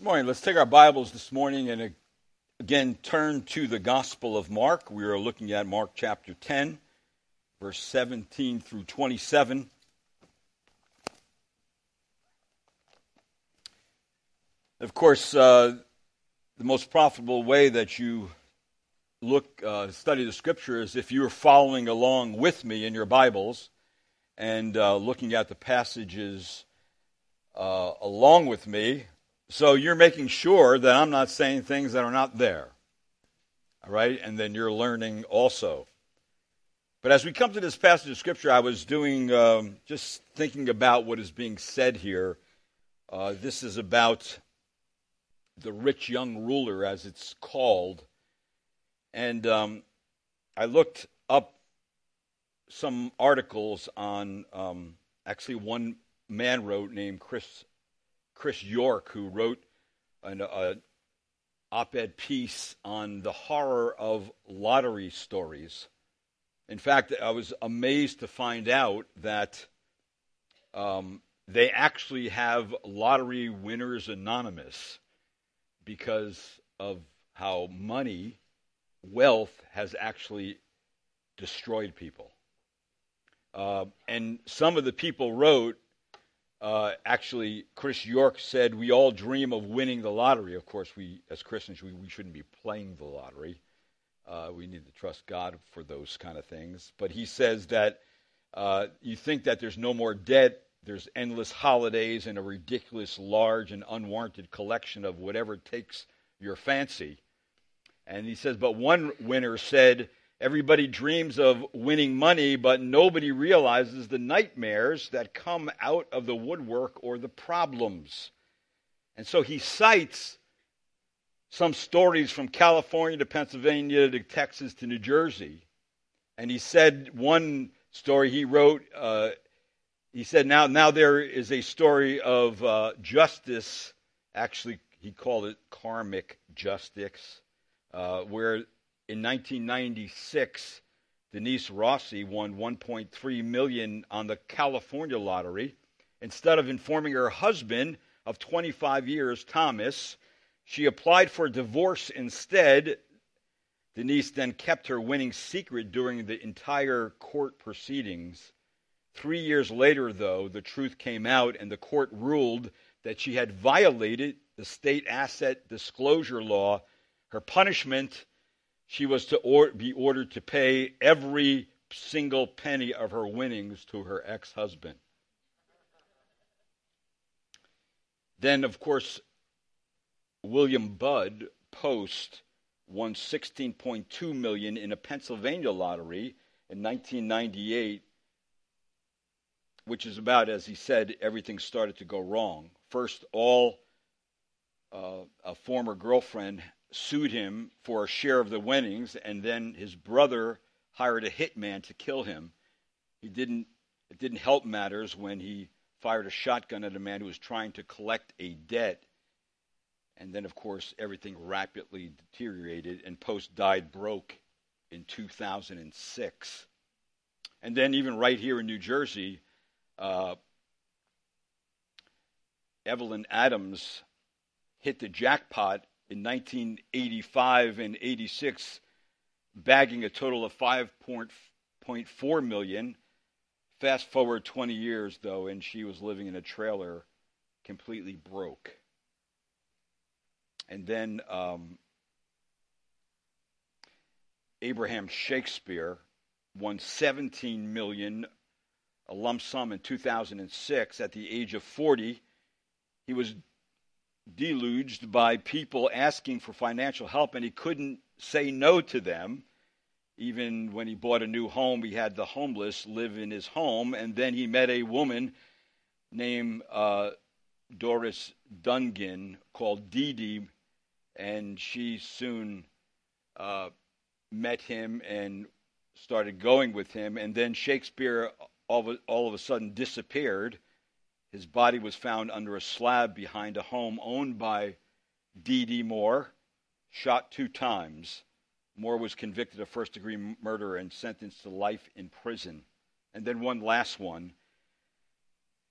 Good morning. Let's take our Bibles this morning and again turn to the Gospel of Mark. We are looking at Mark chapter 10, verse 17 through 27. Of course, uh, the most profitable way that you look uh, study the Scripture is if you are following along with me in your Bibles and uh, looking at the passages uh, along with me so you're making sure that I'm not saying things that are not there. All right? And then you're learning also. But as we come to this passage of Scripture, I was doing, um, just thinking about what is being said here. Uh, this is about the rich young ruler, as it's called. And um, I looked up some articles on, um, actually, one man wrote named Chris Chris York, who wrote an op ed piece on the horror of lottery stories. In fact, I was amazed to find out that um, they actually have Lottery Winners Anonymous because of how money, wealth, has actually destroyed people. Uh, and some of the people wrote uh, actually, Chris York said, We all dream of winning the lottery. Of course, we, as Christians, we, we shouldn't be playing the lottery. Uh, we need to trust God for those kind of things. But he says that uh, you think that there's no more debt, there's endless holidays, and a ridiculous, large, and unwarranted collection of whatever takes your fancy. And he says, But one winner said, Everybody dreams of winning money, but nobody realizes the nightmares that come out of the woodwork or the problems. And so he cites some stories from California to Pennsylvania to Texas to New Jersey. And he said one story he wrote, uh, he said, now, now there is a story of uh, justice, actually, he called it karmic justice, uh, where in 1996, Denise Rossi won 1.3 million on the California lottery. Instead of informing her husband of 25 years, Thomas, she applied for divorce instead. Denise then kept her winning secret during the entire court proceedings. Three years later, though, the truth came out and the court ruled that she had violated the state asset disclosure law. Her punishment she was to or- be ordered to pay every single penny of her winnings to her ex husband. Then, of course, William Bud Post won 16.2 million in a Pennsylvania lottery in 1998, which is about, as he said, everything started to go wrong. First, all uh, a former girlfriend sued him for a share of the winnings, and then his brother hired a hitman to kill him. He didn't. It didn't help matters when he fired a shotgun at a man who was trying to collect a debt. And then, of course, everything rapidly deteriorated, and Post died broke in 2006. And then, even right here in New Jersey, uh, Evelyn Adams hit the jackpot in 1985 and 86, bagging a total of 5.4 million. Fast forward 20 years, though, and she was living in a trailer, completely broke. And then um, Abraham Shakespeare won 17 million, a lump sum in 2006 at the age of 40. He was deluged by people asking for financial help, and he couldn't say no to them. Even when he bought a new home, he had the homeless live in his home, and then he met a woman named uh, Doris Donegan called Dee Dee, and she soon uh, met him and started going with him. And then Shakespeare all of, all of a sudden disappeared his body was found under a slab behind a home owned by D.D. Moore, shot two times. Moore was convicted of first degree murder and sentenced to life in prison. And then one last one.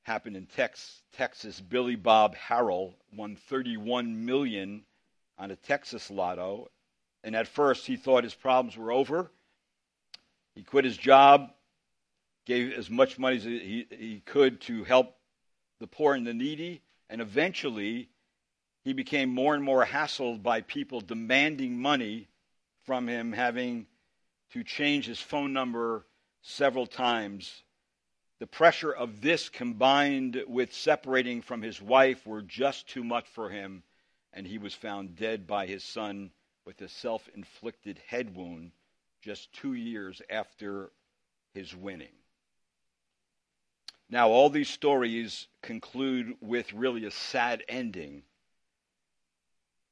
happened in Tex, Texas. Billy Bob Harrell won 31 million on a Texas lotto, and at first he thought his problems were over. He quit his job, gave as much money as he, he could to help the poor and the needy, and eventually he became more and more hassled by people demanding money from him, having to change his phone number several times. The pressure of this combined with separating from his wife were just too much for him, and he was found dead by his son with a self inflicted head wound just two years after his winning. Now, all these stories conclude with really a sad ending.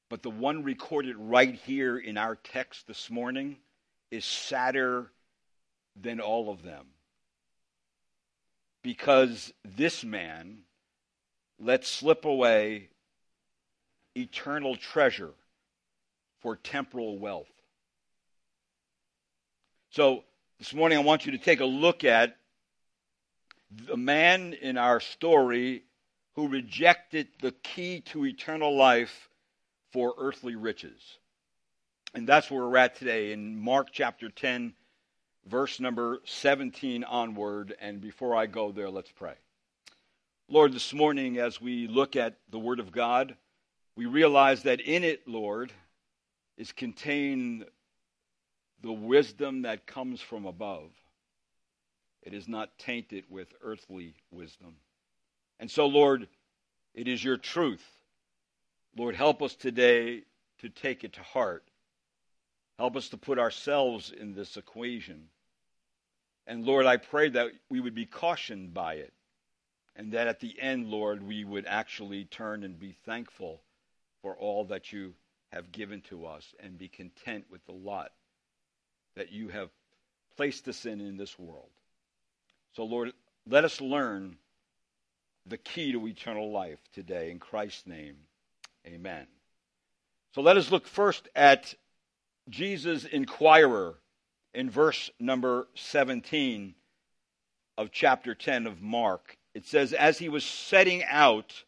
But the one recorded right here in our text this morning is sadder than all of them. Because this man let slip away eternal treasure for temporal wealth. So, this morning I want you to take a look at the man in our story who rejected the key to eternal life for earthly riches. And that's where we're at today in Mark chapter 10, verse number 17 onward. And before I go there, let's pray. Lord, this morning, as we look at the Word of God, we realize that in it, Lord, is contained the wisdom that comes from above. It is not tainted with earthly wisdom. And so, Lord, it is your truth. Lord, help us today to take it to heart. Help us to put ourselves in this equation. And Lord, I pray that we would be cautioned by it. And that at the end, Lord, we would actually turn and be thankful for all that you have given to us and be content with the lot that you have placed us in in this world. So, Lord, let us learn the key to eternal life today. In Christ's name, amen. So let us look first at Jesus' inquirer in verse number 17 of chapter 10 of Mark. It says, As he was setting out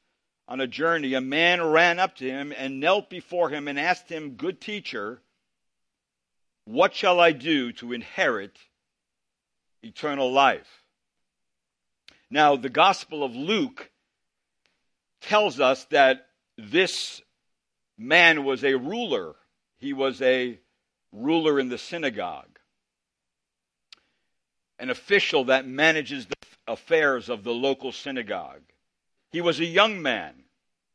on a journey, a man ran up to him and knelt before him and asked him, Good teacher, what shall I do to inherit eternal life? Now, the Gospel of Luke tells us that this man was a ruler. He was a ruler in the synagogue, an official that manages the affairs of the local synagogue. He was a young man,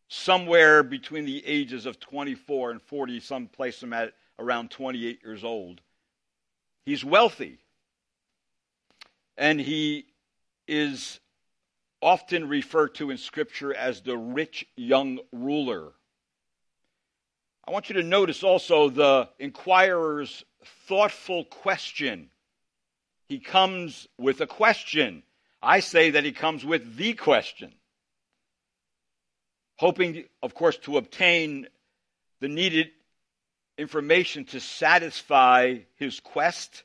somewhere between the ages of 24 and 40, some place him at around 28 years old. He's wealthy. And he is often referred to in Scripture as the rich young ruler. I want you to notice also the inquirer's thoughtful question. He comes with a question. I say that he comes with the question. Hoping, of course, to obtain the needed information to satisfy his quest,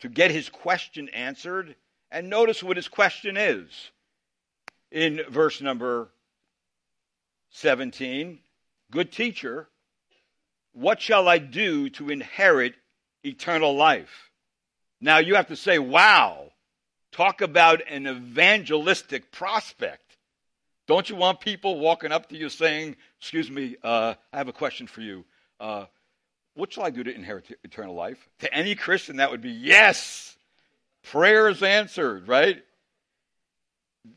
to get his question answered. And notice what his question is in verse number 17 Good teacher, what shall I do to inherit eternal life? Now you have to say, wow, talk about an evangelistic prospect. Don't you want people walking up to you saying, Excuse me, uh, I have a question for you. Uh, what shall I do to inherit eternal life? To any Christian, that would be yes. Prayer is answered, right?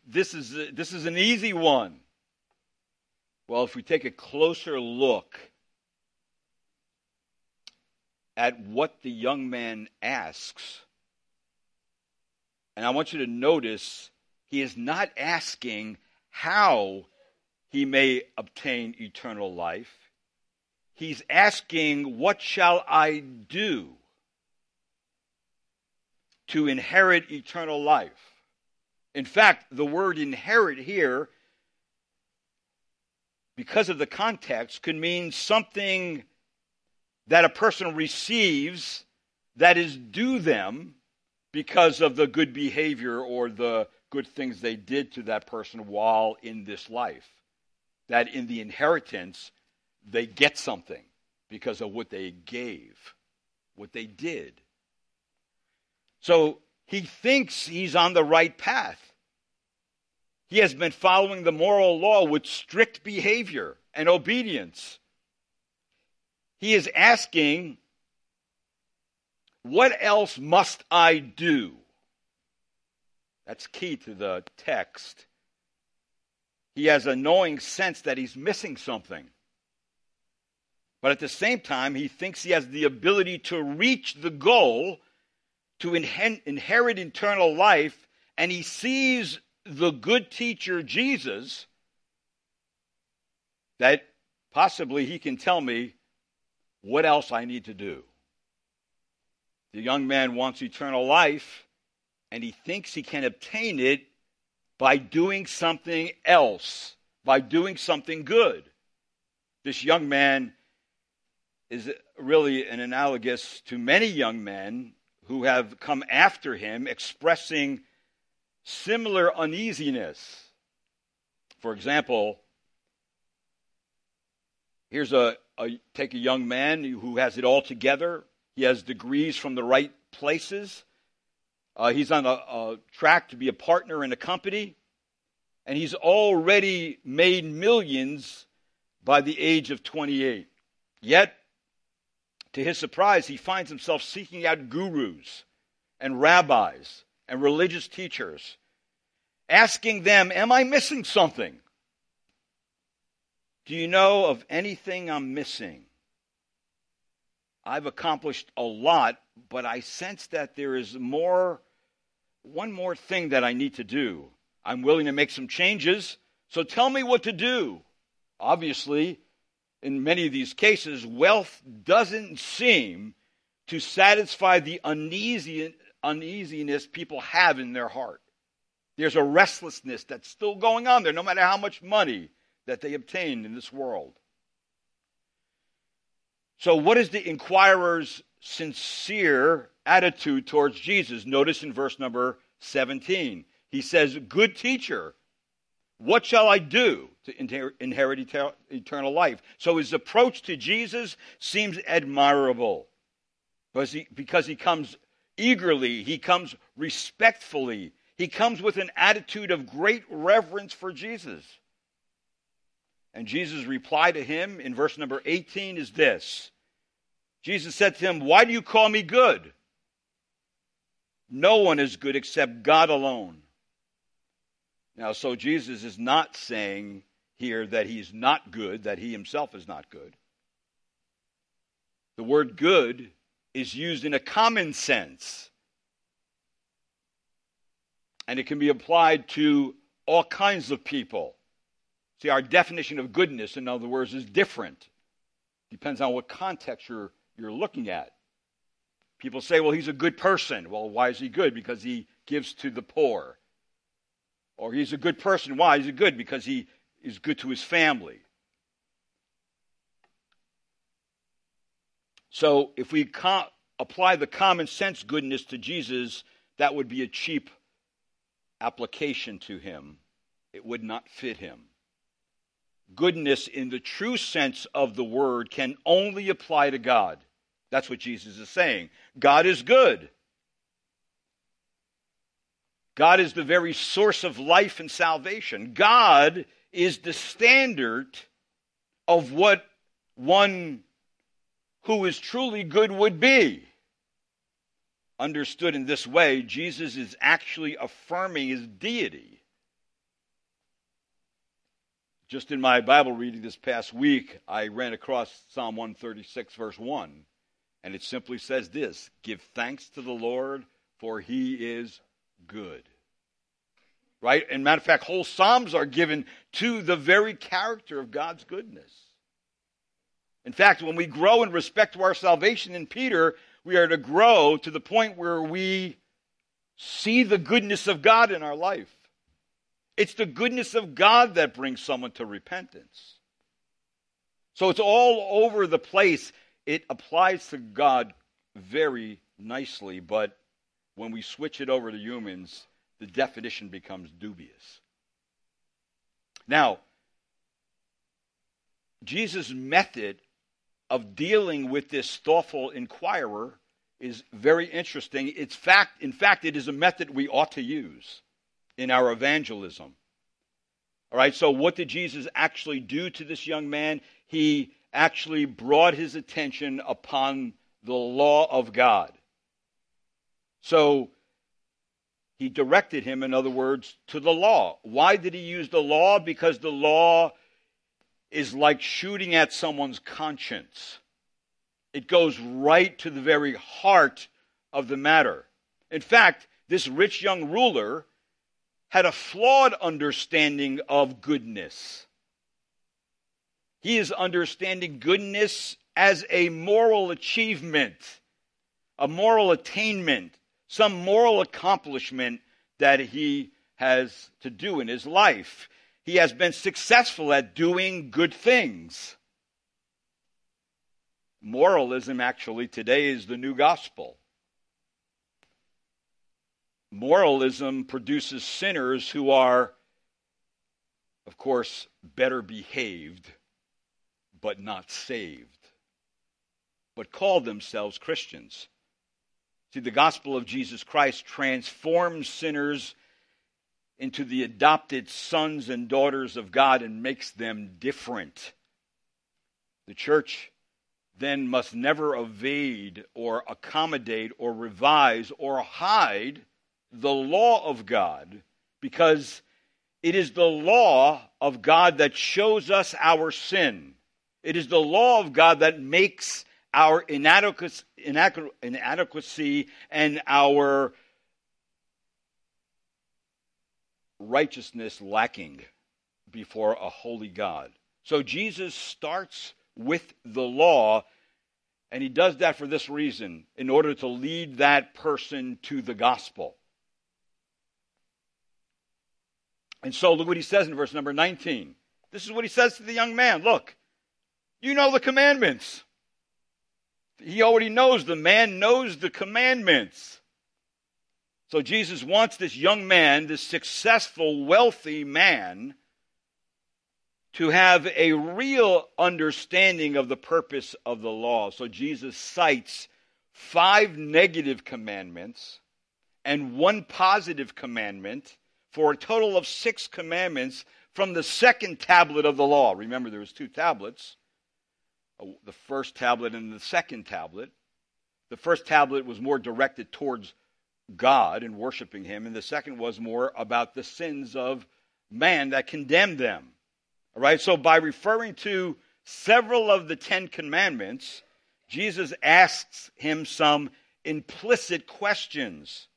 This is, this is an easy one. Well, if we take a closer look at what the young man asks, and I want you to notice he is not asking how he may obtain eternal life. He's asking, What shall I do to inherit eternal life? In fact, the word inherit here, because of the context, could mean something that a person receives that is due them because of the good behavior or the good things they did to that person while in this life. That in the inheritance, they get something because of what they gave, what they did. So he thinks he's on the right path. He has been following the moral law with strict behavior and obedience. He is asking, What else must I do? That's key to the text. He has a knowing sense that he's missing something. But at the same time, he thinks he has the ability to reach the goal to inherit eternal life, and he sees the good teacher Jesus that possibly he can tell me what else I need to do. The young man wants eternal life, and he thinks he can obtain it by doing something else, by doing something good. This young man is really an analogous to many young men who have come after him expressing similar uneasiness. For example, here's a, a, take a young man who has it all together. He has degrees from the right places. Uh, he's on a, a track to be a partner in a company, and he's already made millions by the age of 28. Yet to his surprise, he finds himself seeking out gurus and rabbis and religious teachers, asking them, Am I missing something? Do you know of anything I'm missing? I've accomplished a lot, but I sense that there is more, one more thing that I need to do. I'm willing to make some changes, so tell me what to do. Obviously, in many of these cases, wealth doesn't seem to satisfy the uneasy, uneasiness people have in their heart. There's a restlessness that's still going on there, no matter how much money that they obtain in this world. So, what is the inquirer's sincere attitude towards Jesus? Notice in verse number 17. He says, Good teacher, what shall I do to inherit eternal life? So his approach to Jesus seems admirable because he, because he comes eagerly, he comes respectfully, he comes with an attitude of great reverence for Jesus. And Jesus' reply to him in verse number 18 is this Jesus said to him, Why do you call me good? No one is good except God alone. Now, so Jesus is not saying here that he's not good, that he himself is not good. The word good is used in a common sense. And it can be applied to all kinds of people. See, our definition of goodness, in other words, is different. Depends on what context you're, you're looking at. People say, well, he's a good person. Well, why is he good? Because he gives to the poor. Or he's a good person. Why? He's good because he is good to his family. So if we co- apply the common sense goodness to Jesus, that would be a cheap application to him. It would not fit him. Goodness, in the true sense of the word, can only apply to God. That's what Jesus is saying. God is good. God is the very source of life and salvation. God is the standard of what one who is truly good would be. Understood in this way, Jesus is actually affirming his deity. Just in my Bible reading this past week, I ran across Psalm 136, verse 1, and it simply says this Give thanks to the Lord, for he is good. Right? And matter of fact, whole Psalms are given to the very character of God's goodness. In fact, when we grow in respect to our salvation in Peter, we are to grow to the point where we see the goodness of God in our life. It's the goodness of God that brings someone to repentance. So it's all over the place. It applies to God very nicely, but when we switch it over to humans, the definition becomes dubious. Now, Jesus' method of dealing with this thoughtful inquirer is very interesting. It's fact, in fact, it is a method we ought to use in our evangelism. All right, so what did Jesus actually do to this young man? He actually brought his attention upon the law of God. So he directed him, in other words, to the law. Why did he use the law? Because the law is like shooting at someone's conscience. It goes right to the very heart of the matter. In fact, this rich young ruler had a flawed understanding of goodness. He is understanding goodness as a moral achievement, a moral attainment, some moral accomplishment that he has to do in his life. He has been successful at doing good things. Moralism, actually, today is the new gospel. Moralism produces sinners who are, of course, better behaved, but not saved, but call themselves Christians. See, the gospel of Jesus Christ transforms sinners into the adopted sons and daughters of God and makes them different. The church then must never evade or accommodate or revise or hide the law of God because it is the law of God that shows us our sin. It is the law of God that makes our inadequacy, and our righteousness lacking before a holy God. So Jesus starts with the law, and he does that for this reason in order to lead that person to the gospel. And so look what he says in verse number 19. This is what he says to the young man Look, you know the commandments. He already knows, the man knows the commandments. So Jesus wants this young man, this successful, wealthy man, to have a real understanding of the purpose of the law. So Jesus cites five negative commandments and one positive commandment for a total of six commandments from the second tablet of the law. Remember, there was two tablets the first tablet and the second tablet. The first tablet was more directed towards God and worshiping Him, and the second was more about the sins of man that condemned them. All right, so by referring to several of the Ten Commandments, Jesus asks him some implicit questions.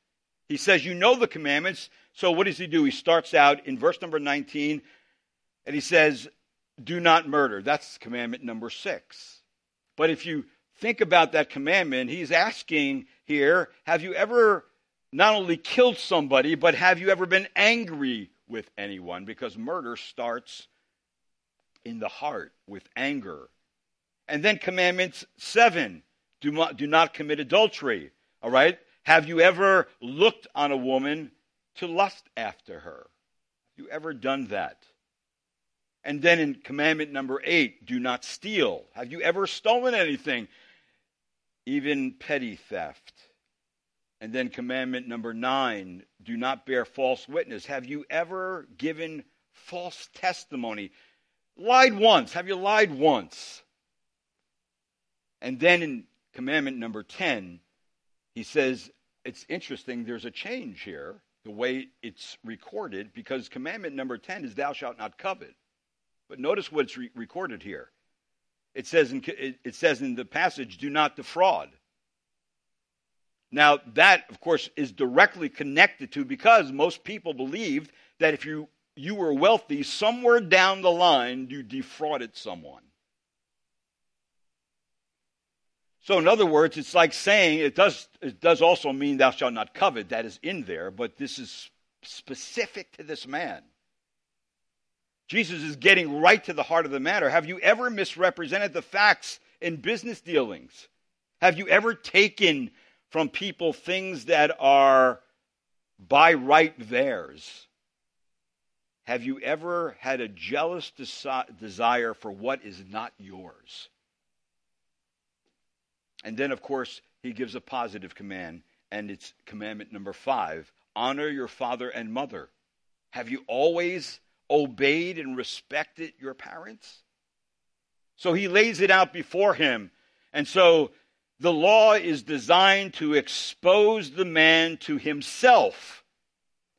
He says, You know the commandments. So what does he do? He starts out in verse number 19 and he says, Do not murder. That's commandment number six. But if you think about that commandment, he's asking here, Have you ever not only killed somebody, but have you ever been angry with anyone? Because murder starts in the heart with anger. And then commandments seven do not, do not commit adultery. All right? Have you ever looked on a woman to lust after her? Have you ever done that? And then in commandment number eight, do not steal. Have you ever stolen anything? Even petty theft. And then commandment number nine, do not bear false witness. Have you ever given false testimony? Lied once. Have you lied once? And then in commandment number 10, he says, it's interesting, there's a change here, the way it's recorded, because commandment number 10 is, thou shalt not covet. But notice what's re- recorded here. It says, in, it says in the passage, do not defraud. Now, that, of course, is directly connected to because most people believed that if you, you were wealthy, somewhere down the line, you defrauded someone. So, in other words, it's like saying it does, it does also mean thou shalt not covet. That is in there, but this is specific to this man. Jesus is getting right to the heart of the matter. Have you ever misrepresented the facts in business dealings? Have you ever taken from people things that are by right theirs. Have you ever had a jealous desi- desire for what is not yours? And then, of course, he gives a positive command, and it's commandment number five honor your father and mother. Have you always obeyed and respected your parents? So he lays it out before him. And so the law is designed to expose the man to himself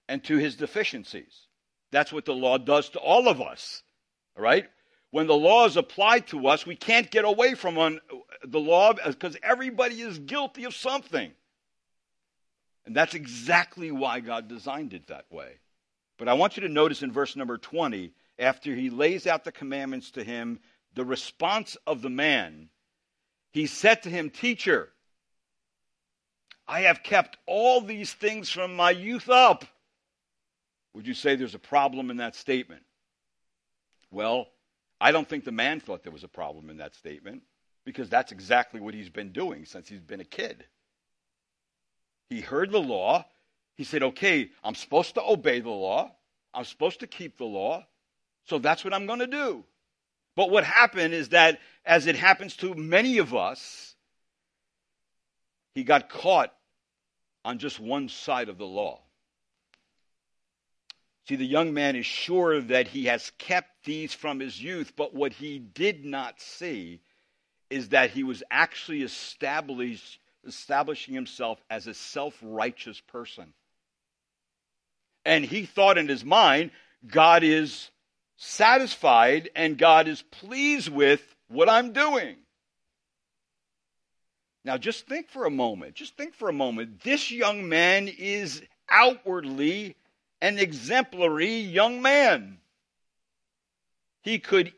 and to his deficiencies. That's what the law does to all of us. All right? When the law is applied to us, we can't get away from on the law because everybody is guilty of something. And that's exactly why God designed it that way. But I want you to notice in verse number 20, after he lays out the commandments to him, the response of the man, he said to him, Teacher, I have kept all these things from my youth up. Would you say there's a problem in that statement? Well, I don't think the man thought there was a problem in that statement because that's exactly what he's been doing since he's been a kid. He heard the law. He said, okay, I'm supposed to obey the law. I'm supposed to keep the law. So that's what I'm going to do. But what happened is that, as it happens to many of us, he got caught on just one side of the law. See, the young man is sure that he has kept these from his youth, but what he did not see is that he was actually establish, establishing himself as a self righteous person. And he thought in his mind, God is satisfied and God is pleased with what I'm doing. Now, just think for a moment. Just think for a moment. This young man is outwardly an exemplary young man. He could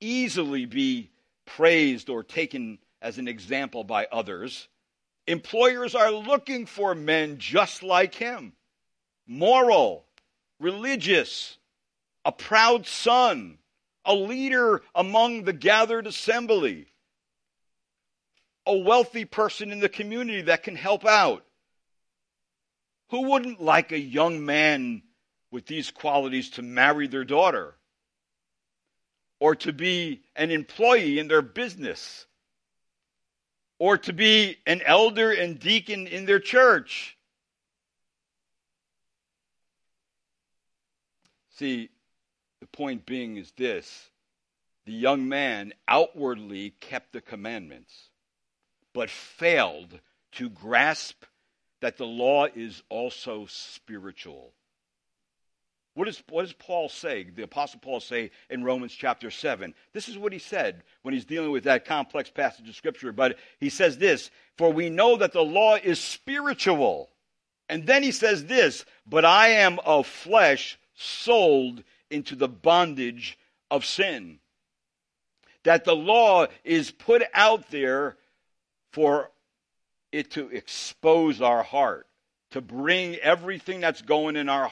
easily be praised or taken as an example by others. Employers are looking for men just like him moral, religious, a proud son, a leader among the gathered assembly, a wealthy person in the community that can help out. Who wouldn't like a young man with these qualities to marry their daughter? Or to be an employee in their business? Or to be an elder and deacon in their church? See, the point being is this the young man outwardly kept the commandments, but failed to grasp that the law is also spiritual. What does, what does Paul say, the Apostle Paul say in Romans chapter 7? This is what he said when he's dealing with that complex passage of Scripture. But he says this For we know that the law is spiritual. And then he says this But I am of flesh, sold into the bondage of sin. That the law is put out there for it to expose our heart, to bring everything that's going in our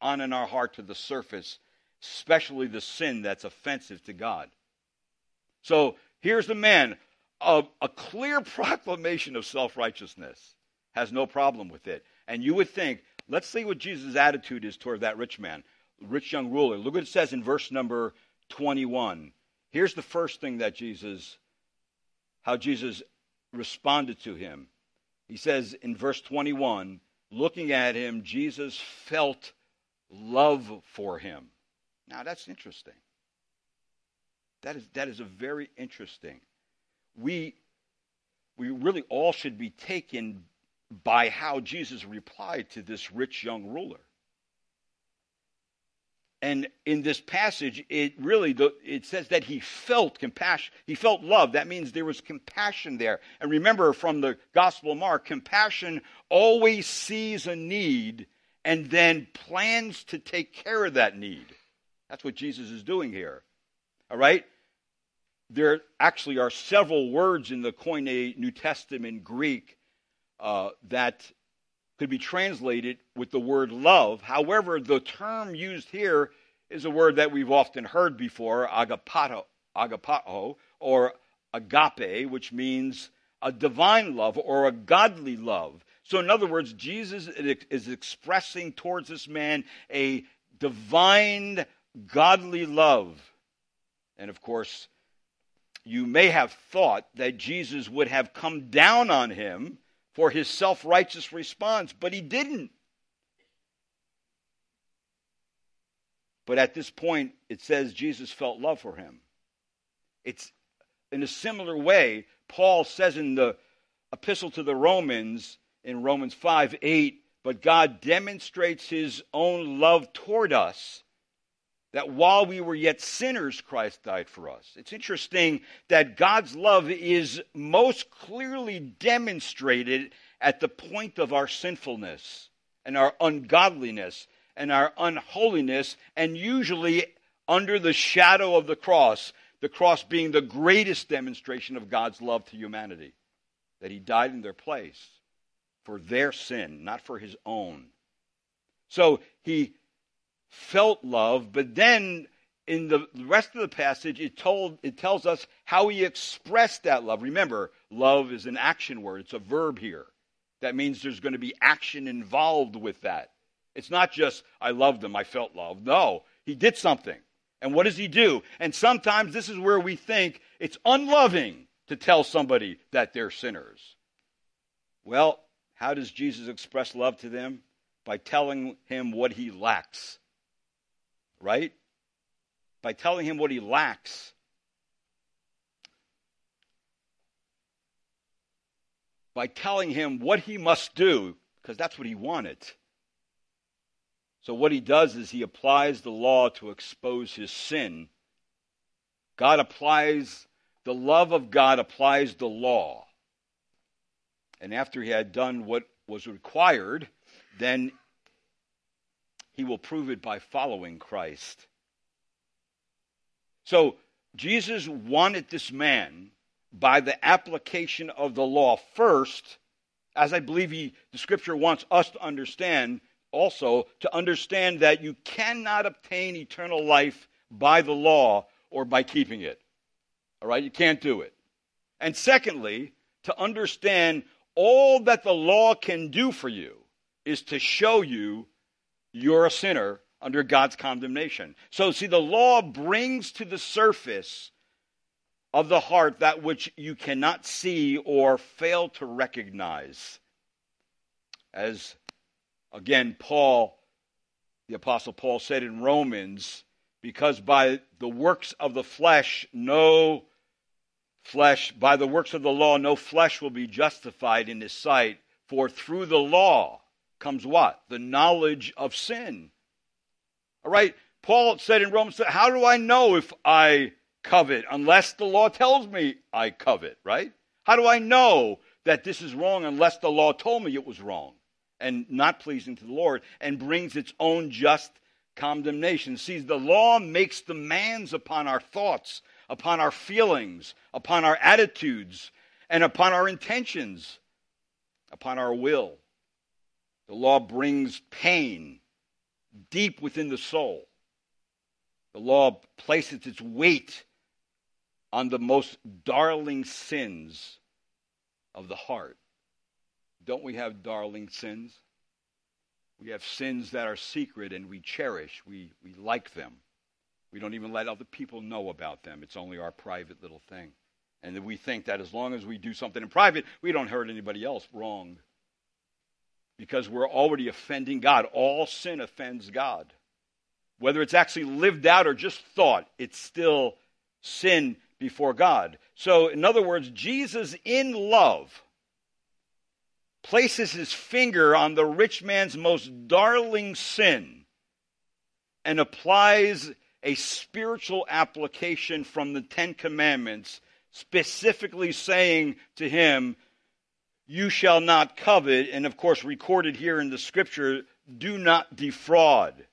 on in our heart to the surface, especially the sin that's offensive to God. So here's the man, a, a clear proclamation of self righteousness, has no problem with it. And you would think, let's see what Jesus' attitude is toward that rich man, rich young ruler. Look what it says in verse number 21. Here's the first thing that Jesus, how Jesus responded to him. He says in verse 21 looking at him, Jesus felt love for him. Now that's interesting. That is, that is a very interesting. We, we really all should be taken by how Jesus replied to this rich young ruler. And in this passage, it really it says that he felt compassion. He felt love. That means there was compassion there. And remember from the Gospel of Mark, compassion always sees a need and then plans to take care of that need. That's what Jesus is doing here. All right? There actually are several words in the Koine New Testament Greek uh, that could be translated with the word love. However, the term used here is a word that we've often heard before, agapato, agapao, or agape, which means a divine love or a godly love. So, in other words, Jesus is expressing towards this man a divine, godly love. And of course, you may have thought that Jesus would have come down on him for his self righteous response, but he didn't. But at this point, it says Jesus felt love for him. It's in a similar way, Paul says in the epistle to the Romans, in Romans 5 8, but God demonstrates his own love toward us that while we were yet sinners, Christ died for us. It's interesting that God's love is most clearly demonstrated at the point of our sinfulness and our ungodliness and our unholiness, and usually under the shadow of the cross, the cross being the greatest demonstration of God's love to humanity, that He died in their place for their sin, not for His own. So He felt love, but then in the rest of the passage, it, told, it tells us how he expressed that love. Remember, love is an action word, it's a verb here. That means there's going to be action involved with that. It's not just, I loved him, I felt love. No, he did something. And what does he do? And sometimes this is where we think it's unloving to tell somebody that they're sinners. Well, how does Jesus express love to them? By telling him what he lacks. Right? By telling him what he lacks. By telling him what he must do, because that's what he wanted. So, what he does is he applies the law to expose his sin. God applies, the love of God applies the law. And after he had done what was required, then he will prove it by following Christ. So, Jesus wanted this man by the application of the law first, as I believe he, the scripture wants us to understand also to understand that you cannot obtain eternal life by the law or by keeping it. All right? You can't do it. And secondly, to understand all that the law can do for you is to show you you're a sinner under God's condemnation. So, see, the law brings to the surface of the heart that which you cannot see or fail to recognize. As Again, Paul, the Apostle Paul said in Romans, because by the works of the flesh, no flesh, by the works of the law, no flesh will be justified in his sight. For through the law comes what? The knowledge of sin. All right, Paul said in Romans, How do I know if I covet unless the law tells me I covet, right? How do I know that this is wrong unless the law told me it was wrong? and not pleasing to the Lord and brings its own just condemnation. See, the law makes demands upon our thoughts, upon our feelings, upon our attitudes, and upon our intentions, upon our will. The law brings pain deep within the soul. The law places its weight on the most darling sins of the heart. Don't we have darling sins? We have sins that are secret and we cherish, we, we like them. We don't even let other people know about them. It's only our private little thing. And we think that as long as we do something in private, we don't hurt anybody else. Wrong. Because we're already offending God. All sin offends God. Whether it's actually lived out or just thought, it's still sin before God. So, in other words, Jesus in love places his finger on the rich man's most darling sin and applies a spiritual application from the Ten Commandments, specifically saying to him, You shall not covet, and of course, recorded here in the scripture, do not defraud.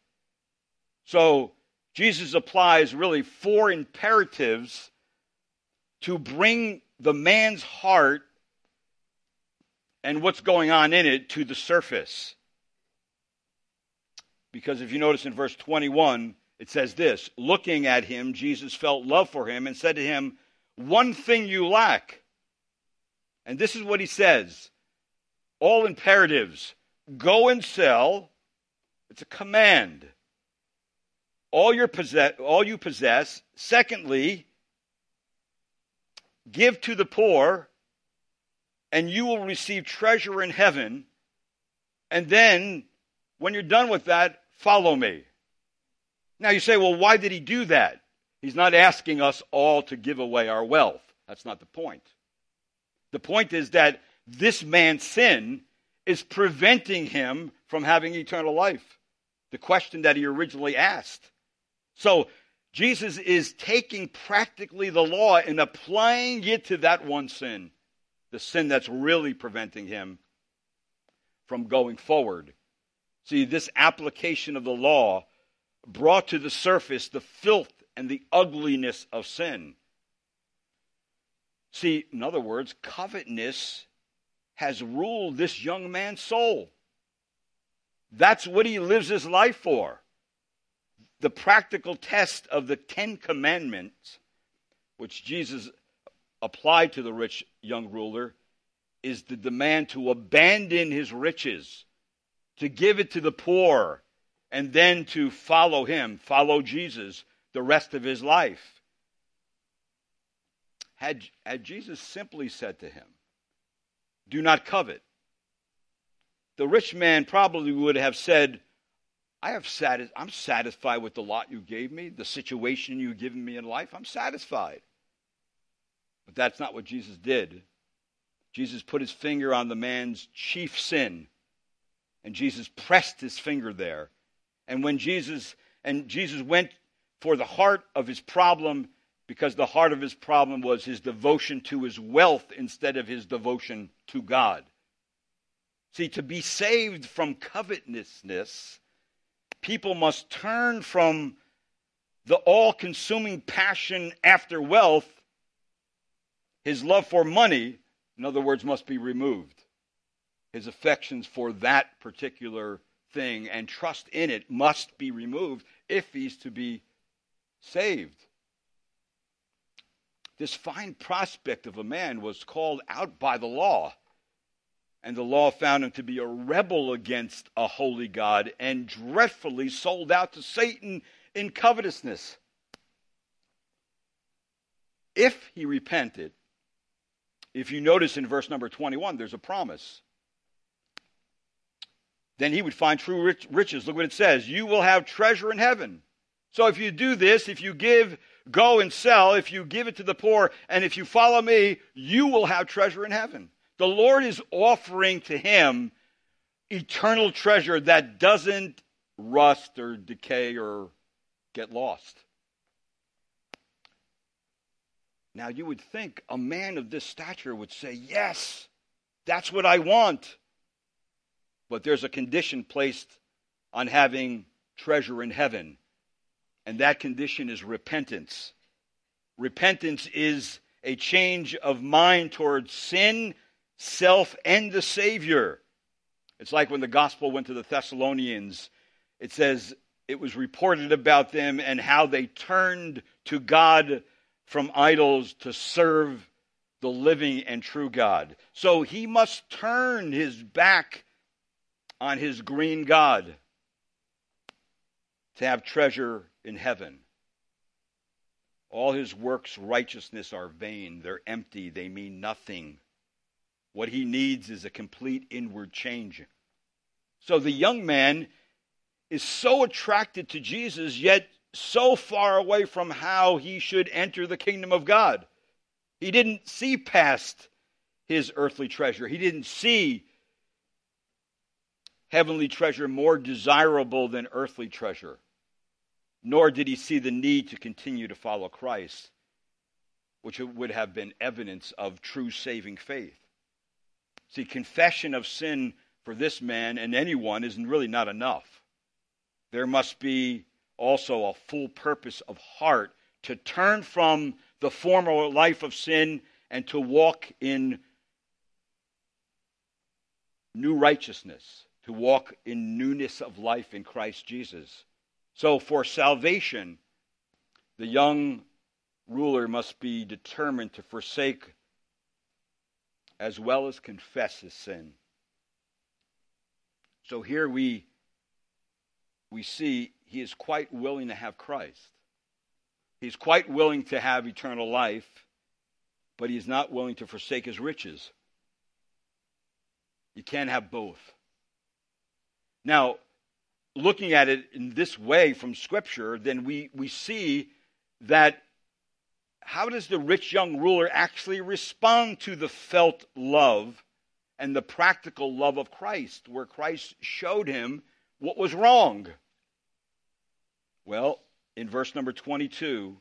So, Jesus applies really four imperatives to bring the man's heart and what's going on in it to the surface. Because if you notice in verse 21, it says this Looking at him, Jesus felt love for him and said to him, One thing you lack. And this is what he says all imperatives. Go and sell. It's a command. All, your possess, all you possess. Secondly, give to the poor, and you will receive treasure in heaven. And then, when you're done with that, follow me. Now you say, well, why did he do that? He's not asking us all to give away our wealth. That's not the point. The point is that this man's sin is preventing him from having eternal life. The question that he originally asked. So Jesus is taking practically the law and applying it to that one sin, the sin that's really preventing him from going forward. See, this application of the law brought to the surface the filth and the ugliness of sin. See, in other words, covetousness has ruled this young man's soul. That's what he lives his life for. The practical test of the Ten Commandments, which Jesus applied to the rich young ruler, is the demand to abandon his riches, to give it to the poor, and then to follow him, follow Jesus the rest of his life. Had, had Jesus simply said to him, Do not covet, the rich man probably would have said, I have satis- I'm satisfied with the lot you gave me, the situation you've given me in life. I'm satisfied. But that's not what Jesus did. Jesus put his finger on the man's chief sin, and Jesus pressed his finger there. And when Jesus and Jesus went for the heart of his problem, because the heart of his problem was his devotion to his wealth instead of his devotion to God. See, to be saved from covetousness, people must turn from the all consuming passion after wealth, his love for money, in other words, must be removed. His affections for that particular thing and trust in it must be removed if he's to be saved. This fine prospect of a man was called out by the law and the law found him to be a rebel against a holy God and dreadfully sold out to Satan in covetousness. If he repented, if you notice in verse number 21, there's a promise. Then he would find true rich, riches. Look what it says You will have treasure in heaven. So if you do this, if you give, go and sell, if you give it to the poor, and if you follow me, you will have treasure in heaven. The Lord is offering to him eternal treasure that doesn't rust or decay or get lost. Now, you would think a man of this stature would say, Yes, that's what I want. But there's a condition placed on having treasure in heaven, and that condition is repentance. Repentance is a change of mind towards sin self and the Savior. It's like when the gospel went to the Thessalonians, it says it was reported about them and how they turned to God from idols to serve the living and true God. So he must turn his back on his green God to have treasure in heaven. All his works' righteousness are vain, they're empty, they mean nothing. What he needs is a complete inward change. So the young man is so attracted to Jesus, yet so far away from how he should enter the kingdom of God. He didn't see past his earthly treasure, he didn't see heavenly treasure more desirable than earthly treasure. Nor did he see the need to continue to follow Christ, which would have been evidence of true saving faith. See, confession of sin for this man and anyone is really not enough. There must be also a full purpose of heart to turn from the former life of sin and to walk in new righteousness, to walk in newness of life in Christ Jesus. So, for salvation, the young ruler must be determined to forsake as well as confess his sin. So here we we see he is quite willing to have Christ. He's quite willing to have eternal life, but he's not willing to forsake his riches. You can't have both. Now, looking at it in this way from Scripture, then we, we see that how does the rich young ruler actually respond to the felt love and the practical love of Christ, where Christ showed him what was wrong? Well, in verse number 22,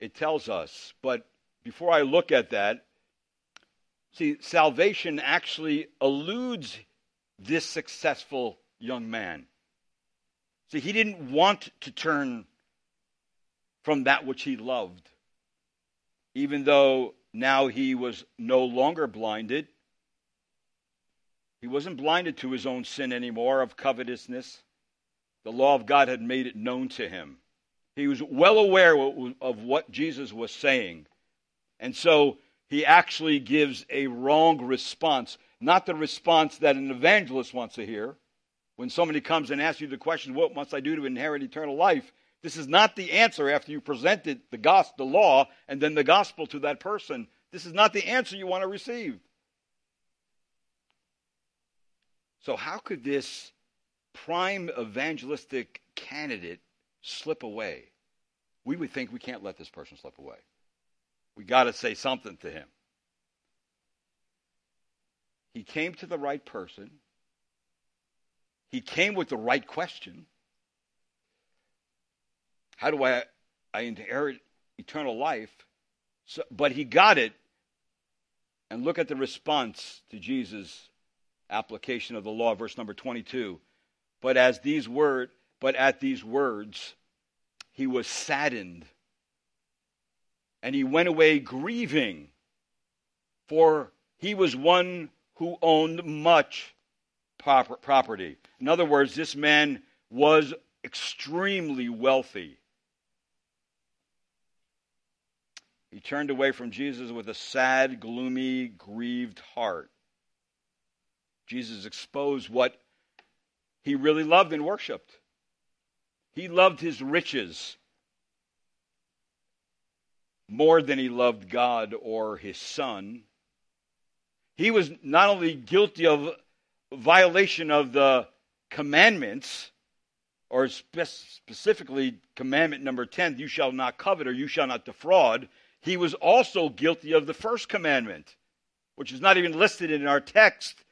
it tells us, but before I look at that, see, salvation actually eludes this successful young man. See, he didn't want to turn from that which he loved, even though now he was no longer blinded. He wasn't blinded to his own sin anymore of covetousness. The law of God had made it known to him. He was well aware of what Jesus was saying. And so he actually gives a wrong response, not the response that an evangelist wants to hear. When somebody comes and asks you the question, What must I do to inherit eternal life? This is not the answer after you presented the gospel, the law, and then the gospel to that person. This is not the answer you want to receive. So, how could this prime evangelistic candidate slip away? We would think we can't let this person slip away. We got to say something to him. He came to the right person. He came with the right question. How do I, I inherit eternal life? So, but he got it. And look at the response to Jesus' application of the law, verse number 22. But as these word, but at these words, he was saddened and he went away grieving, for he was one who owned much property. In other words, this man was extremely wealthy. He turned away from Jesus with a sad, gloomy, grieved heart. Jesus exposed what he really loved and worshiped. He loved his riches more than he loved God or his son. He was not only guilty of violation of the commandments, or spe- specifically commandment number 10, you shall not covet or you shall not defraud, he was also guilty of the first commandment, which is not even listed in our text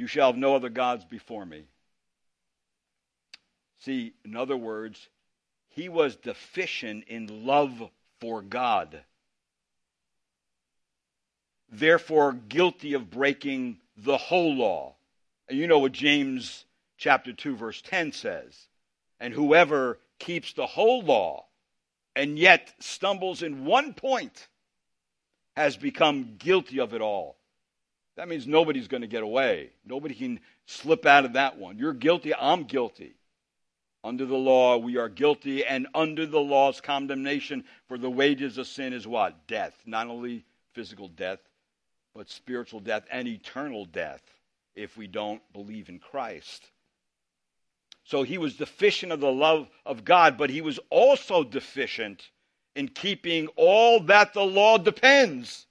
you shall have no other gods before me. See, in other words, he was deficient in love for God. Therefore, guilty of breaking the whole law. And you know what James chapter 2, verse 10 says. And whoever keeps the whole law and yet stumbles in one point has become guilty of it all. That means nobody's going to get away. Nobody can slip out of that one. You're guilty, I'm guilty. Under the law, we are guilty, and under the law's condemnation, for the wages of sin is what? Death. Not only physical death, but spiritual death and eternal death if we don't believe in Christ. So he was deficient of the love of God, but he was also deficient in keeping all that the law depends.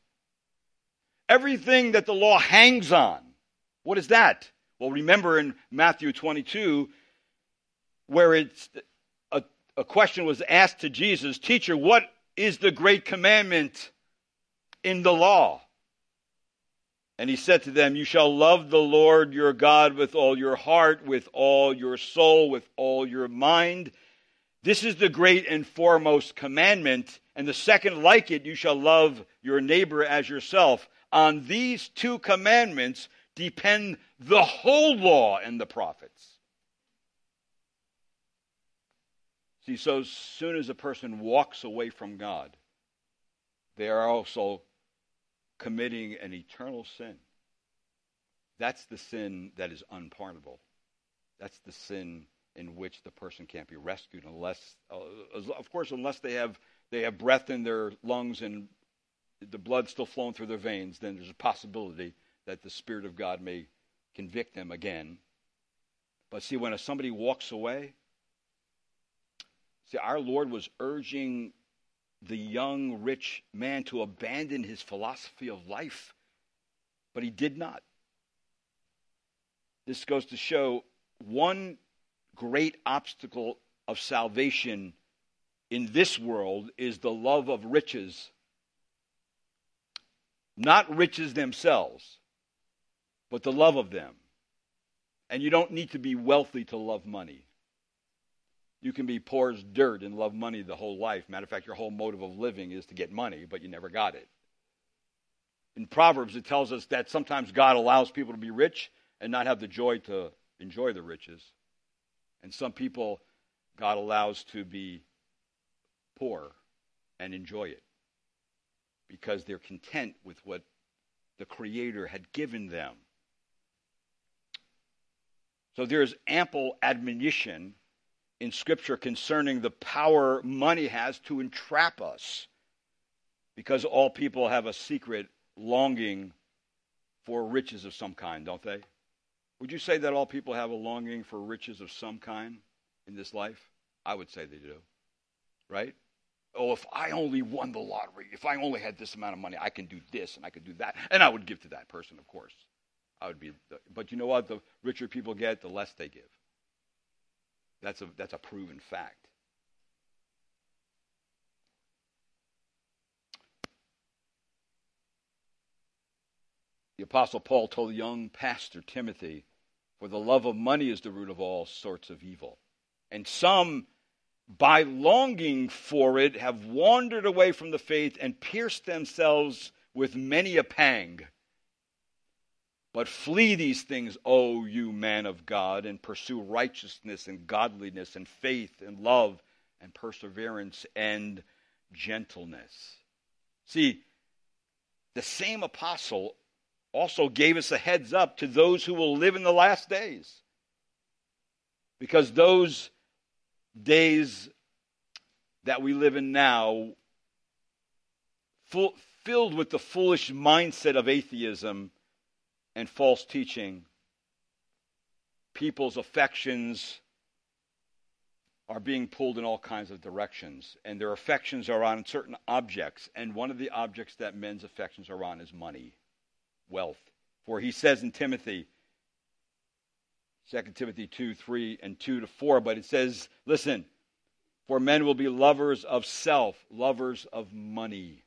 Everything that the law hangs on. What is that? Well, remember in Matthew 22, where it's a, a question was asked to Jesus, Teacher, what is the great commandment in the law? And he said to them, You shall love the Lord your God with all your heart, with all your soul, with all your mind. This is the great and foremost commandment. And the second, like it, you shall love your neighbor as yourself. On these two commandments depend the whole law and the prophets. See, so soon as a person walks away from God, they are also committing an eternal sin. That's the sin that is unpardonable. That's the sin in which the person can't be rescued unless, uh, of course, unless they have they have breath in their lungs and the blood still flowing through their veins. Then there's a possibility that the Spirit of God may convict them again. But see, when somebody walks away, see, our Lord was urging the young rich man to abandon his philosophy of life, but he did not. This goes to show one great obstacle of salvation in this world is the love of riches. Not riches themselves, but the love of them. And you don't need to be wealthy to love money. You can be poor as dirt and love money the whole life. Matter of fact, your whole motive of living is to get money, but you never got it. In Proverbs, it tells us that sometimes God allows people to be rich and not have the joy to enjoy the riches. And some people God allows to be poor and enjoy it because they're content with what the Creator had given them. So there's ample admonition in Scripture concerning the power money has to entrap us because all people have a secret longing for riches of some kind, don't they? Would you say that all people have a longing for riches of some kind in this life? I would say they do. Right? Oh, if I only won the lottery, if I only had this amount of money, I can do this and I can do that. And I would give to that person, of course. I would be but you know what? The richer people get, the less they give. That's a that's a proven fact. The apostle Paul told the young pastor Timothy for the love of money is the root of all sorts of evil. And some, by longing for it, have wandered away from the faith and pierced themselves with many a pang. But flee these things, O you man of God, and pursue righteousness and godliness and faith and love and perseverance and gentleness. See, the same apostle also gave us a heads up to those who will live in the last days. Because those days that we live in now, full, filled with the foolish mindset of atheism and false teaching, people's affections are being pulled in all kinds of directions, and their affections are on certain objects. And one of the objects that men's affections are on is money wealth. For he says in Timothy, 2 Timothy 2 3 and 2 to 4, but it says, listen, for men will be lovers of self, lovers of money.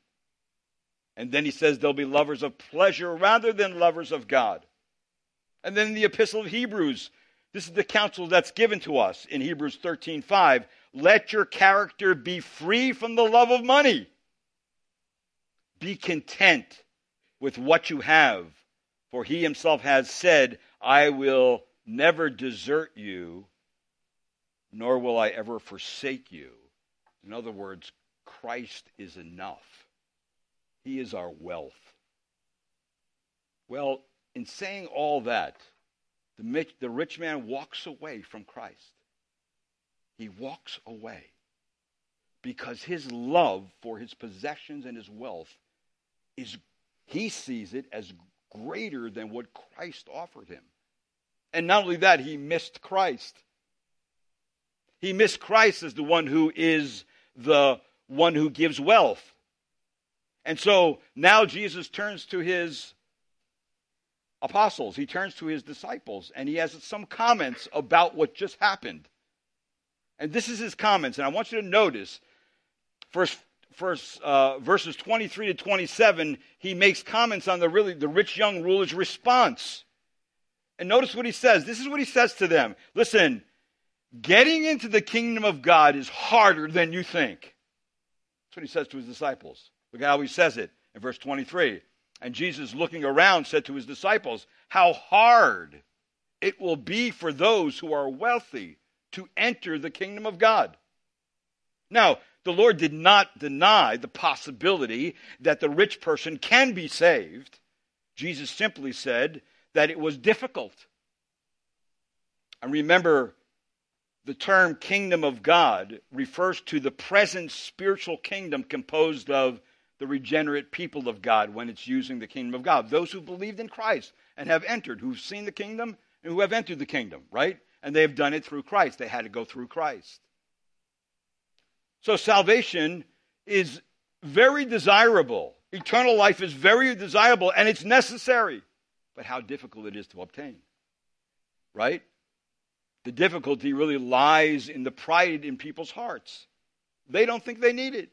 And then he says they'll be lovers of pleasure rather than lovers of God. And then in the epistle of Hebrews, this is the counsel that's given to us in Hebrews 13:5, let your character be free from the love of money. Be content with what you have. For he himself has said, I will never desert you, nor will I ever forsake you. In other words, Christ is enough. He is our wealth. Well, in saying all that, the, the rich man walks away from Christ. He walks away because his love for his possessions and his wealth is he sees it as greater than what Christ offered him. And not only that, he missed Christ. He missed Christ as the one who is the one who gives wealth. And so now Jesus turns to his apostles, he turns to his disciples, and he has some comments about what just happened. And this is his comments, and I want you to notice first verse, uh, verses 23 to 27, he makes comments on the really the rich young ruler's response. And notice what he says. This is what he says to them. Listen, getting into the kingdom of God is harder than you think. That's what he says to his disciples. Look how he says it in verse 23. And Jesus, looking around, said to his disciples, How hard it will be for those who are wealthy to enter the kingdom of God. Now, the Lord did not deny the possibility that the rich person can be saved. Jesus simply said that it was difficult. And remember, the term kingdom of God refers to the present spiritual kingdom composed of the regenerate people of God when it's using the kingdom of God. Those who believed in Christ and have entered, who've seen the kingdom and who have entered the kingdom, right? and they have done it through Christ. They had to go through Christ. So salvation is very desirable. Eternal life is very desirable and it's necessary. But how difficult it is to obtain. Right? The difficulty really lies in the pride in people's hearts. They don't think they need it.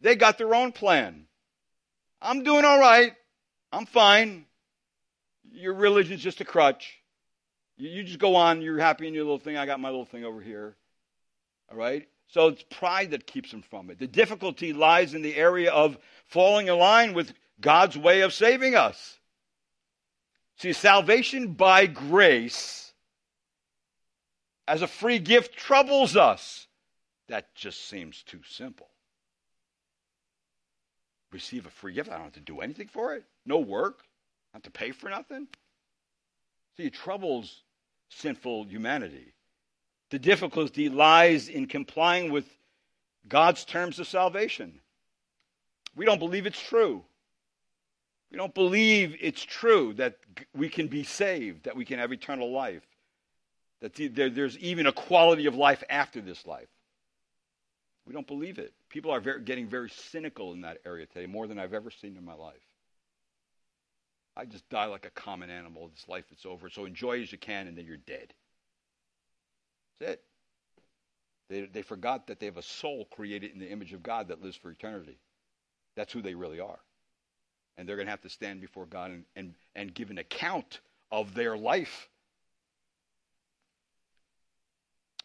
They got their own plan. I'm doing all right. I'm fine. Your religion's just a crutch. You, you just go on. You're happy in your little thing. I got my little thing over here. All right? So it's pride that keeps them from it. The difficulty lies in the area of falling in line with God's way of saving us. See, salvation by grace as a free gift troubles us. That just seems too simple. Receive a free gift. I don't have to do anything for it. No work. Not to pay for nothing. See, it troubles sinful humanity. The difficulty lies in complying with God's terms of salvation. We don't believe it's true. We don't believe it's true that we can be saved, that we can have eternal life, that there's even a quality of life after this life. We don't believe it. People are very, getting very cynical in that area today, more than I've ever seen in my life. I just die like a common animal. This life is over. So enjoy as you can, and then you're dead. That's it. They, they forgot that they have a soul created in the image of God that lives for eternity. That's who they really are. And they're going to have to stand before God and, and, and give an account of their life.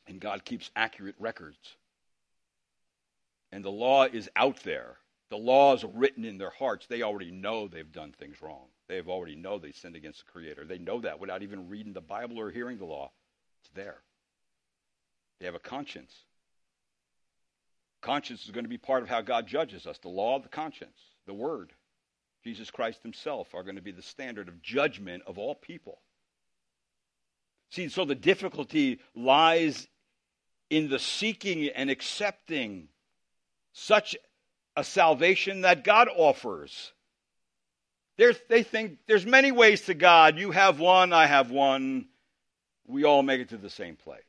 And God keeps accurate records. And the law is out there. The law is written in their hearts. They already know they've done things wrong. They have already know they sinned against the Creator. They know that without even reading the Bible or hearing the law. It's there. They have a conscience. Conscience is going to be part of how God judges us. The law of the conscience, the Word, Jesus Christ Himself are going to be the standard of judgment of all people. See, so the difficulty lies in the seeking and accepting such a salvation that God offers. There's, they think there's many ways to God. You have one, I have one. We all make it to the same place.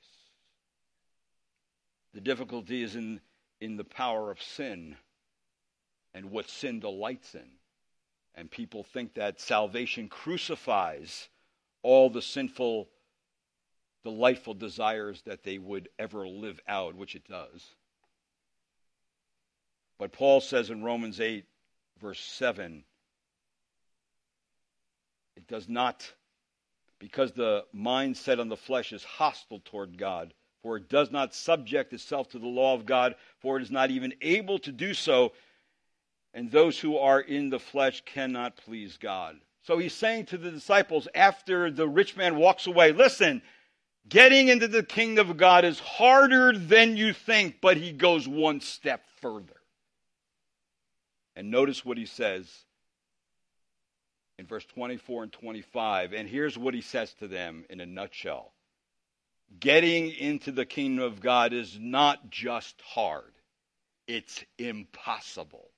The difficulty is in, in the power of sin and what sin delights in. And people think that salvation crucifies all the sinful, delightful desires that they would ever live out, which it does. But Paul says in Romans 8, verse 7, it does not, because the mindset on the flesh is hostile toward God for it does not subject itself to the law of God, for it is not even able to do so. And those who are in the flesh cannot please God. So he's saying to the disciples after the rich man walks away, listen, getting into the kingdom of God is harder than you think, but he goes one step further. And notice what he says in verse 24 and 25. And here's what he says to them in a nutshell getting into the kingdom of God is not just hard, it's impossible.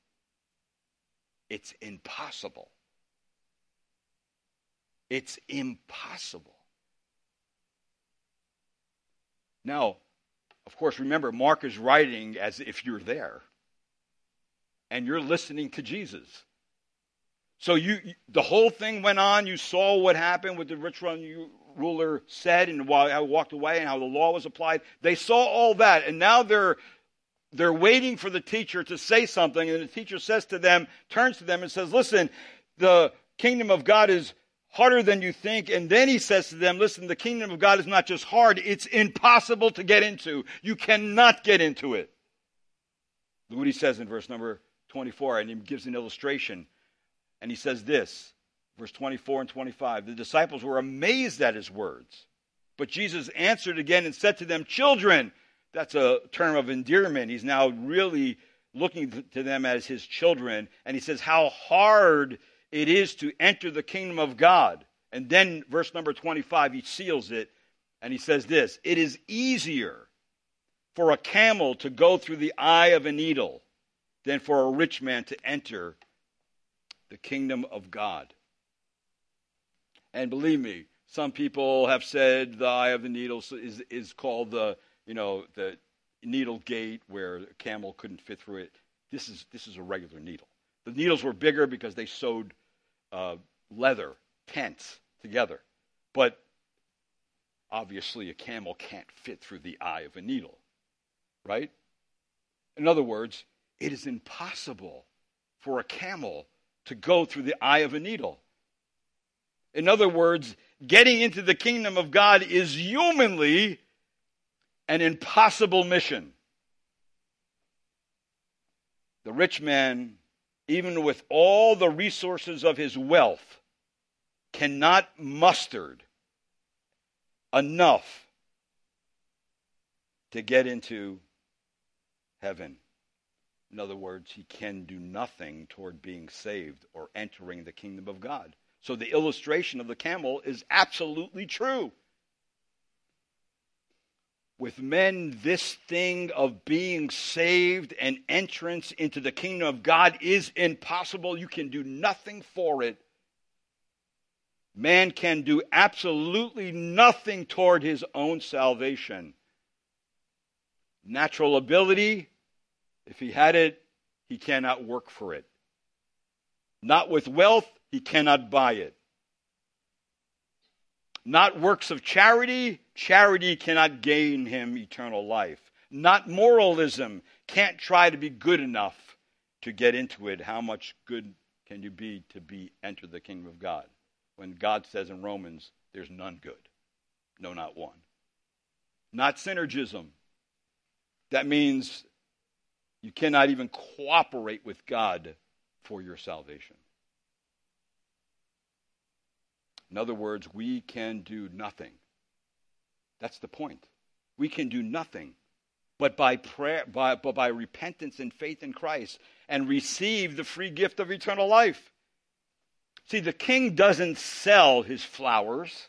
It's impossible. It's impossible. Now, of course, remember, Mark is writing as if you're there and you're listening to Jesus. So you, the whole thing went on. You saw what happened with the rich ruler said and how he walked away and how the law was applied. They saw all that, and now they're they're waiting for the teacher to say something, and the teacher says to them, turns to them and says, "Listen, the kingdom of God is harder than you think." And then he says to them, "Listen, the kingdom of God is not just hard; it's impossible to get into. You cannot get into it." Look what he says in verse number 24, and he gives an illustration and he says this, verse 24 and 25 The disciples were amazed at his words. But Jesus answered again and said to them, Children, that's a term of endearment. He's now really looking to them as his children. And he says, How hard it is to enter the kingdom of God. And then, verse number 25, he seals it and he says this It is easier for a camel to go through the eye of a needle than for a rich man to enter the kingdom of God. And believe me, Some people have said the eye of the needle is, is called the, you know, the needle gate where a camel couldn't fit through it. This is, this is a regular needle. The needles were bigger because they sewed uh, leather tents together. But obviously, a camel can't fit through the eye of a needle, right? In other words, it is impossible for a camel to go through the eye of a needle. In other words, getting into the kingdom of God is humanly an impossible mission. The rich man, even with all the resources of his wealth, cannot muster enough to get into heaven. In other words, he can do nothing toward being saved or entering the kingdom of God. So the illustration of the camel is absolutely true. With men, this thing of being saved and entrance into the kingdom of God is impossible. You can do nothing for it. Man can do absolutely nothing toward his own salvation. Natural ability, if he had it, he cannot work for it. Not with wealth, he cannot buy it. Not works of charity, charity cannot gain him eternal life. Not moralism, can't try to be good enough to get into it. How much good can you be to be enter the kingdom of God? When God says in Romans, there's none good. No, not one. Not synergism. That means you cannot even cooperate with God for your salvation. In other words, we can do nothing. That's the point. We can do nothing but by prayer, by, but by repentance and faith in Christ and receive the free gift of eternal life. See, the king doesn't sell his flowers.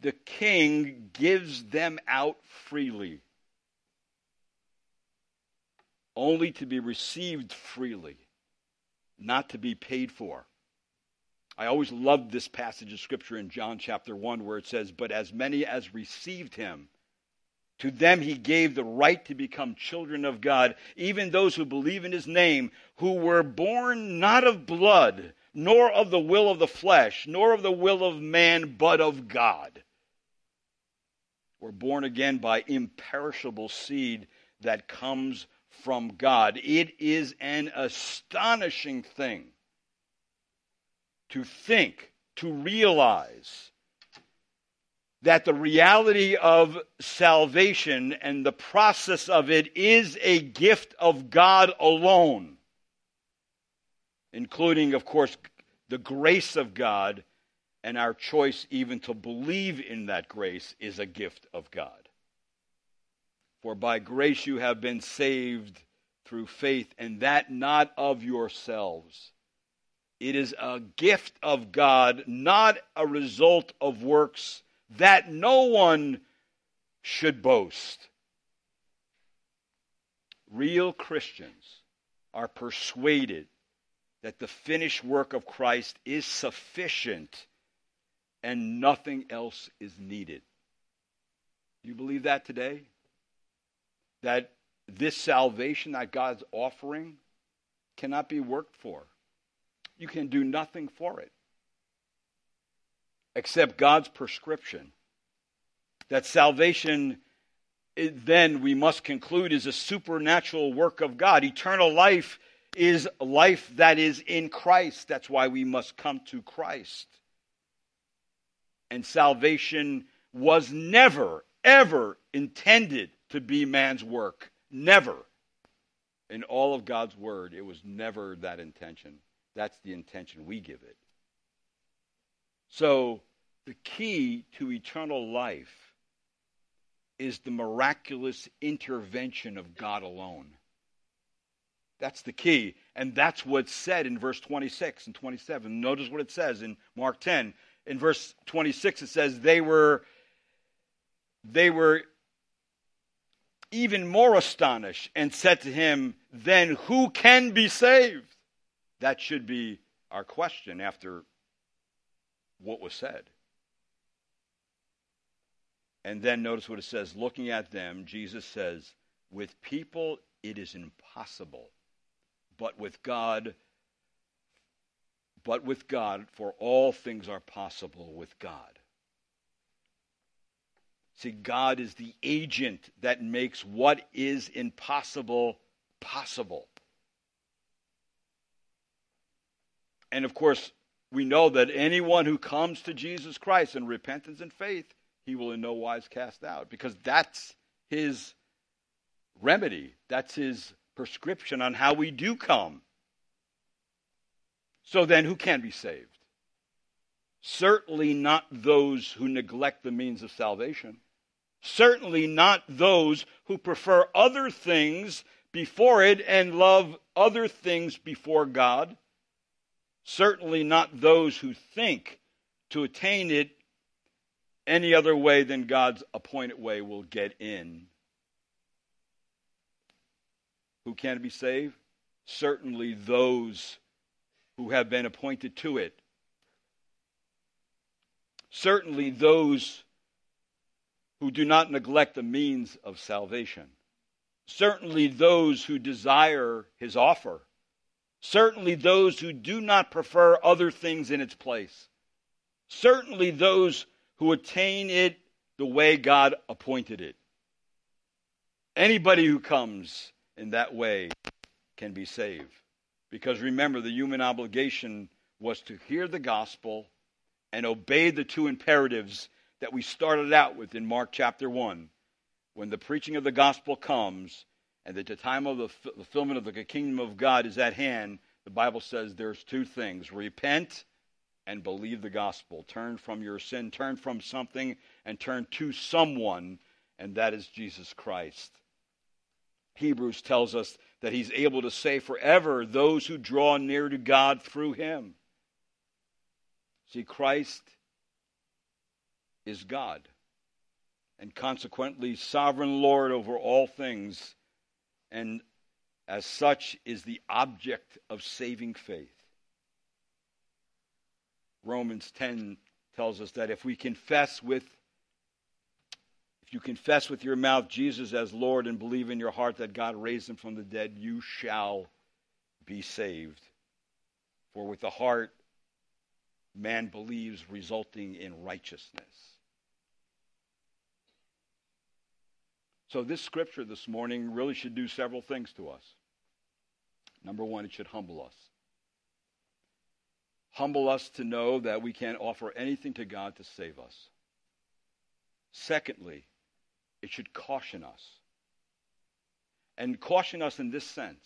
The king gives them out freely only to be received freely, not to be paid for. I always loved this passage of scripture in John chapter 1 where it says, But as many as received him, to them he gave the right to become children of God, even those who believe in his name, who were born not of blood, nor of the will of the flesh, nor of the will of man, but of God. Were born again by imperishable seed that comes from God. It is an astonishing thing to think, to realize that the reality of salvation and the process of it is a gift of God alone, including, of course, the grace of God, and our choice even to believe in that grace is a gift of God. For by grace you have been saved through faith, and that not of yourselves. It is a gift of God, not a result of works, that no one should boast. Real Christians are persuaded that the finished work of Christ is sufficient and nothing else is needed. You believe that today? That this salvation that God's offering cannot be worked for. You can do nothing for it except God's prescription. That salvation, then we must conclude, is a supernatural work of God. Eternal life is life that is in Christ. That's why we must come to Christ. And salvation was never, ever intended to be man's work. Never. In all of God's word, it was never that intention. That's the intention we give it. So, the key to eternal life is the miraculous intervention of God alone. That's the key. And that's what's said in verse 26 and 27. Notice what it says in Mark 10. In verse 26, it says, They were, they were even more astonished and said to him, Then who can be saved? That should be our question after what was said. And then notice what it says looking at them, Jesus says, With people it is impossible, but with God, but with God, for all things are possible with God. See, God is the agent that makes what is impossible possible. And of course, we know that anyone who comes to Jesus Christ in repentance and faith, he will in no wise cast out because that's his remedy. That's his prescription on how we do come. So then, who can be saved? Certainly not those who neglect the means of salvation. Certainly not those who prefer other things before it and love other things before God. Certainly not those who think to attain it any other way than God's appointed way will get in. Who can be saved? Certainly those who have been appointed to it. Certainly those who do not neglect the means of salvation. Certainly those who desire his offer. Certainly those who do not prefer other things in its place. Certainly those who attain it the way God appointed it. Anybody who comes in that way can be saved. Because remember, the human obligation was to hear the gospel and obey the two imperatives that we started out with in Mark chapter 1. When the preaching of the gospel comes and that the time of the fulfillment of the kingdom of God is at hand, the Bible says there's two things repent and believe the gospel. Turn from your sin, turn from something, and turn to someone, and that is Jesus Christ. Hebrews tells us that he's able to save forever those who draw near to God through him. See, Christ is God, and consequently sovereign Lord over all things, and as such is the object of saving faith. Romans 10 tells us that if we confess with if you confess with your mouth Jesus as Lord and believe in your heart that God raised him from the dead, you shall be saved. For with the heart man believes, resulting in righteousness. So, this scripture this morning really should do several things to us. Number one, it should humble us. Humble us to know that we can't offer anything to God to save us. Secondly, it should caution us. And caution us in this sense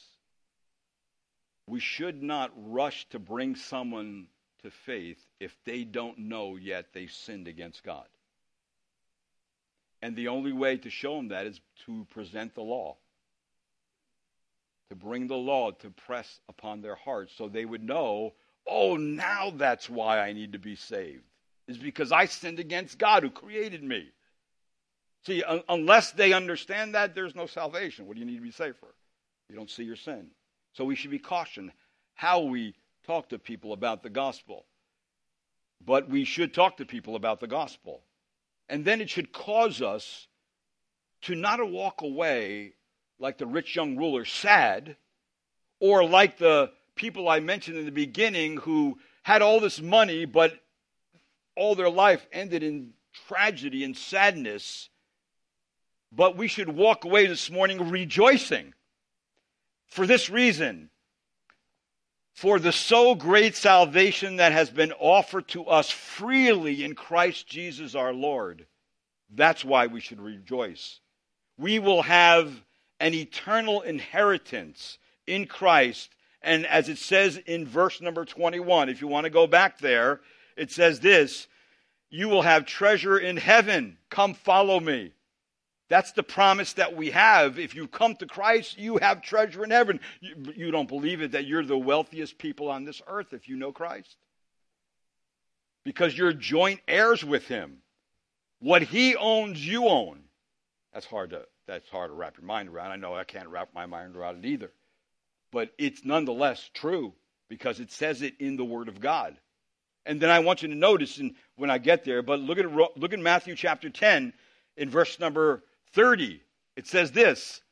we should not rush to bring someone to faith if they don't know yet they sinned against God. And the only way to show them that is to present the law, to bring the law to press upon their hearts so they would know, oh, now that's why I need to be saved, is because I sinned against God who created me. See, un- unless they understand that, there's no salvation. What do you need to be saved for? You don't see your sin. So we should be cautioned how we talk to people about the gospel. But we should talk to people about the gospel. And then it should cause us to not walk away like the rich young ruler, sad, or like the people I mentioned in the beginning who had all this money, but all their life ended in tragedy and sadness. But we should walk away this morning rejoicing. For this reason, for the so great salvation that has been offered to us freely in Christ Jesus our Lord. That's why we should rejoice. We will have an eternal inheritance in Christ. And as it says in verse number 21, if you want to go back there, it says this You will have treasure in heaven. Come follow me. That's the promise that we have. If you come to Christ, you have treasure in heaven. You, you, don't believe it that you're the wealthiest people on this earth if you know Christ. Because you're joint heirs with him. What he owns, you own. That's hard to that's hard to wrap your mind around. I know I can't wrap my mind around it either. But it's nonetheless true because it says it in the Word of God. And then I want you to notice, and when I get there, but look at look at Matthew chapter 10 in verse number 30, it says this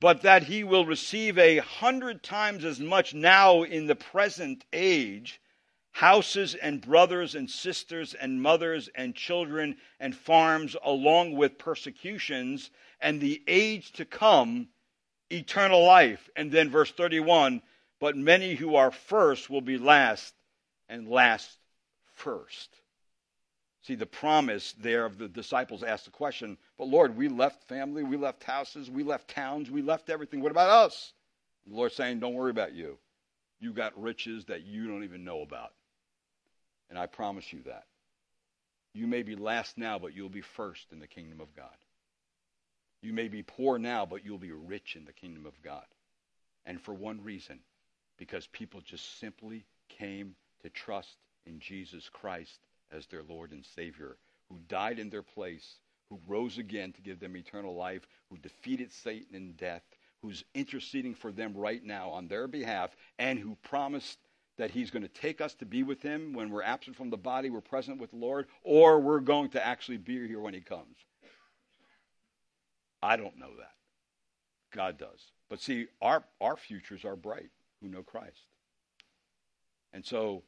But that he will receive a hundred times as much now in the present age houses and brothers and sisters and mothers and children and farms, along with persecutions, and the age to come, eternal life. And then verse 31 But many who are first will be last, and last first. See, the promise there of the disciples asked the question, But Lord, we left family, we left houses, we left towns, we left everything. What about us? The Lord's saying, Don't worry about you. You got riches that you don't even know about. And I promise you that. You may be last now, but you'll be first in the kingdom of God. You may be poor now, but you'll be rich in the kingdom of God. And for one reason, because people just simply came to trust in Jesus Christ as their Lord and Savior, who died in their place, who rose again to give them eternal life, who defeated Satan in death, who's interceding for them right now on their behalf, and who promised that he's going to take us to be with him when we're absent from the body, we're present with the Lord, or we're going to actually be here when he comes. I don't know that. God does. But see, our, our futures are bright who know Christ. And so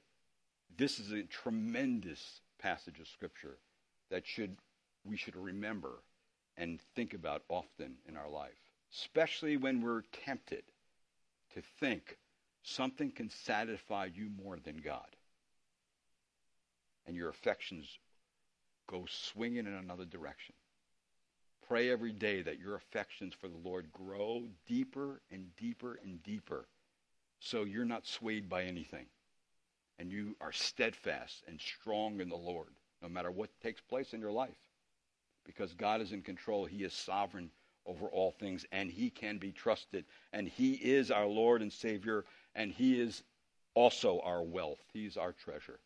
this is a tremendous passage of Scripture that should we should remember and think about often in our life, especially when we're tempted to think something can satisfy you more than God. And your affections go swinging in another direction. Pray every day that your affections for the Lord grow deeper and deeper and deeper so you're not swayed by anything and you are steadfast and strong in the Lord, no matter what takes place in your life. Because God is in control, He is sovereign over all things, and He can be trusted. And He is our Lord and Savior, and He is also our wealth. He's our treasure.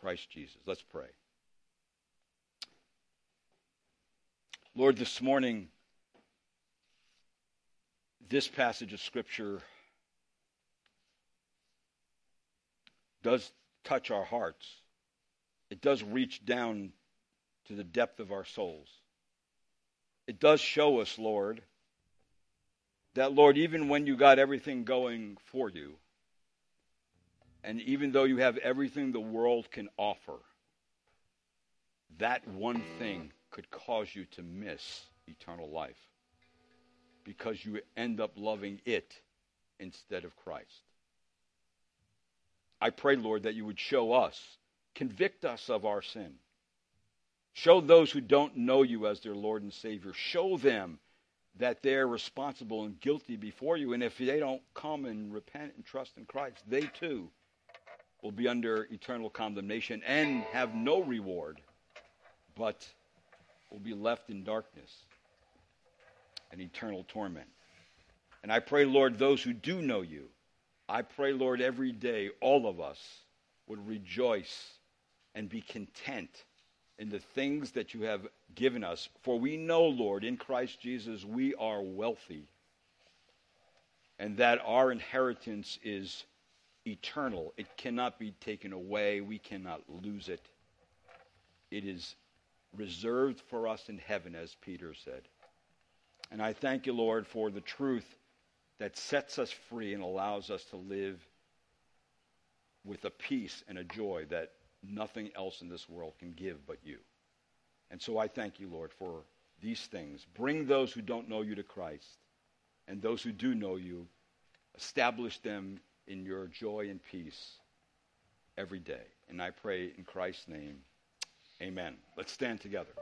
Christ Jesus. Let's pray. Lord, this morning, this passage of Scripture does touch our hearts. It does reach down to the depth of our souls. It does show us, Lord, that, Lord, even when you got everything going for you, and even though you have everything the world can offer, that one thing could cause you to miss eternal life because you end up loving it instead of Christ. I pray, Lord, that you would show us, convict us of our sin. Show those who don't know you as their Lord and Savior, show them that they're responsible and guilty before you. And if they don't come and repent and trust in Christ, they too will be under eternal condemnation and have no reward, but will be left in darkness and eternal torment. And I pray, Lord, those who do know you, I pray, Lord, every day all of us would rejoice and be content in the things that you have given us. For we know, Lord, in Christ Jesus, we are wealthy and that our inheritance is eternal. It cannot be taken away, we cannot lose it. It is reserved for us in heaven, as Peter said. And I thank you, Lord, for the truth that sets us free and allows us to live with a peace and a joy that nothing else in this world can give but you. And so I thank you, Lord, for these things. Bring those who don't know you to Christ, and those who do know you, establish them in your joy and peace every day. And I pray in Christ's name, amen. Let's stand together.